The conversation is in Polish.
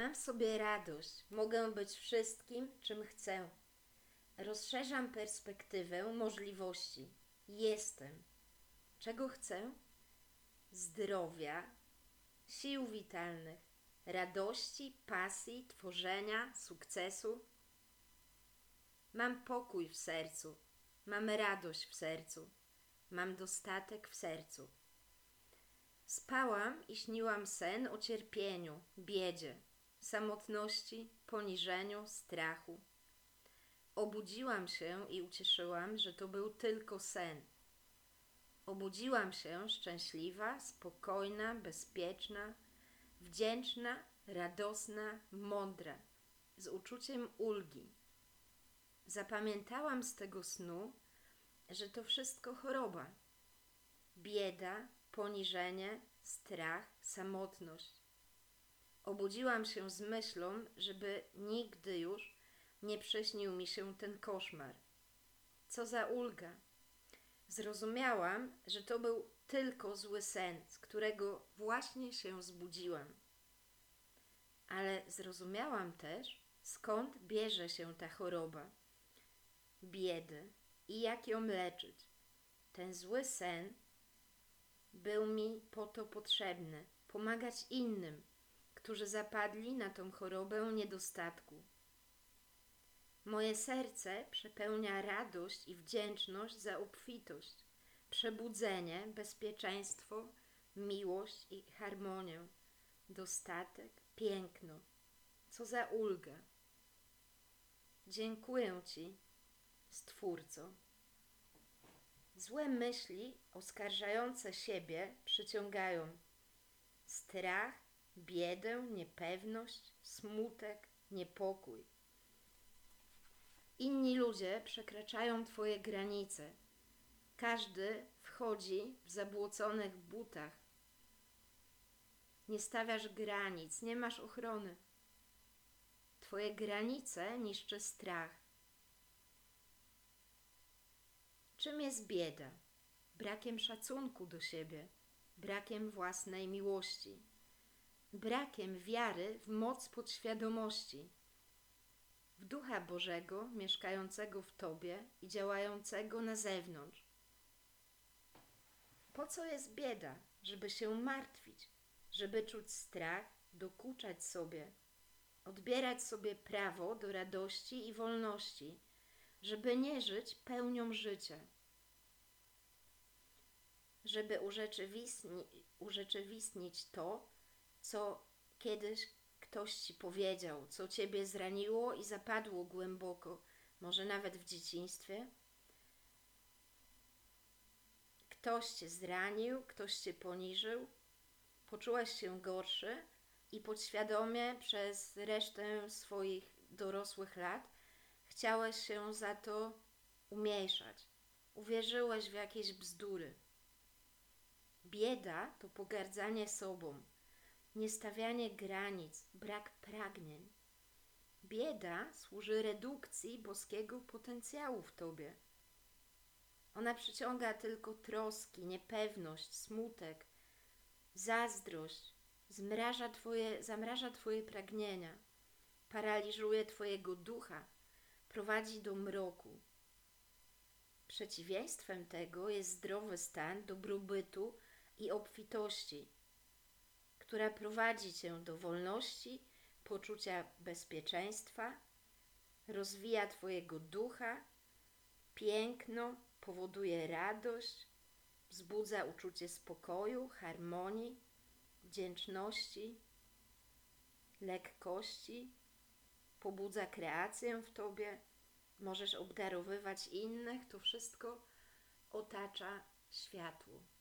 Mam w sobie radość, mogę być wszystkim, czym chcę. Rozszerzam perspektywę możliwości. Jestem. Czego chcę? Zdrowia, sił witalnych, radości, pasji, tworzenia, sukcesu. Mam pokój w sercu, mam radość w sercu, mam dostatek w sercu. Spałam i śniłam sen o cierpieniu, biedzie, samotności, poniżeniu, strachu. Obudziłam się i ucieszyłam, że to był tylko sen. Obudziłam się szczęśliwa, spokojna, bezpieczna, wdzięczna, radosna, mądra, z uczuciem ulgi. Zapamiętałam z tego snu, że to wszystko choroba. Bieda, poniżenie, strach, samotność. Obudziłam się z myślą, żeby nigdy już nie przyśnił mi się ten koszmar. Co za ulga! Zrozumiałam, że to był tylko zły sen, z którego właśnie się zbudziłam. Ale zrozumiałam też, skąd bierze się ta choroba, biedy i jak ją leczyć. Ten zły sen był mi po to potrzebny pomagać innym, którzy zapadli na tą chorobę niedostatku. Moje serce przepełnia radość i wdzięczność za obfitość, przebudzenie, bezpieczeństwo, miłość i harmonię, dostatek, piękno. Co za ulga! Dziękuję Ci, Stwórco. Złe myśli oskarżające siebie przyciągają strach, biedę, niepewność, smutek, niepokój. Inni ludzie przekraczają Twoje granice. Każdy wchodzi w zabłoconych butach. Nie stawiasz granic, nie masz ochrony. Twoje granice niszczy strach. Czym jest bieda? Brakiem szacunku do siebie, brakiem własnej miłości, brakiem wiary w moc podświadomości, w Ducha Bożego mieszkającego w Tobie i działającego na zewnątrz. Po co jest bieda? Żeby się martwić, żeby czuć strach, dokuczać sobie, odbierać sobie prawo do radości i wolności żeby nie żyć pełnią życia, żeby urzeczywistni, urzeczywistnić to, co kiedyś ktoś ci powiedział, co ciebie zraniło i zapadło głęboko, może nawet w dzieciństwie. Ktoś cię zranił, ktoś cię poniżył, poczułeś się gorszy i podświadomie przez resztę swoich dorosłych lat Chciałeś się za to umniejszać. Uwierzyłeś w jakieś bzdury. Bieda to pogardzanie sobą, niestawianie granic, brak pragnień. Bieda służy redukcji boskiego potencjału w tobie. Ona przyciąga tylko troski, niepewność, smutek, zazdrość, zmraża twoje, zamraża Twoje pragnienia, paraliżuje Twojego ducha prowadzi do mroku. Przeciwieństwem tego jest zdrowy stan dobrobytu i obfitości, która prowadzi cię do wolności, poczucia bezpieczeństwa, rozwija Twojego ducha, piękno, powoduje radość, wzbudza uczucie spokoju, harmonii, wdzięczności, lekkości pobudza kreację w tobie, możesz obdarowywać innych, to wszystko otacza światło.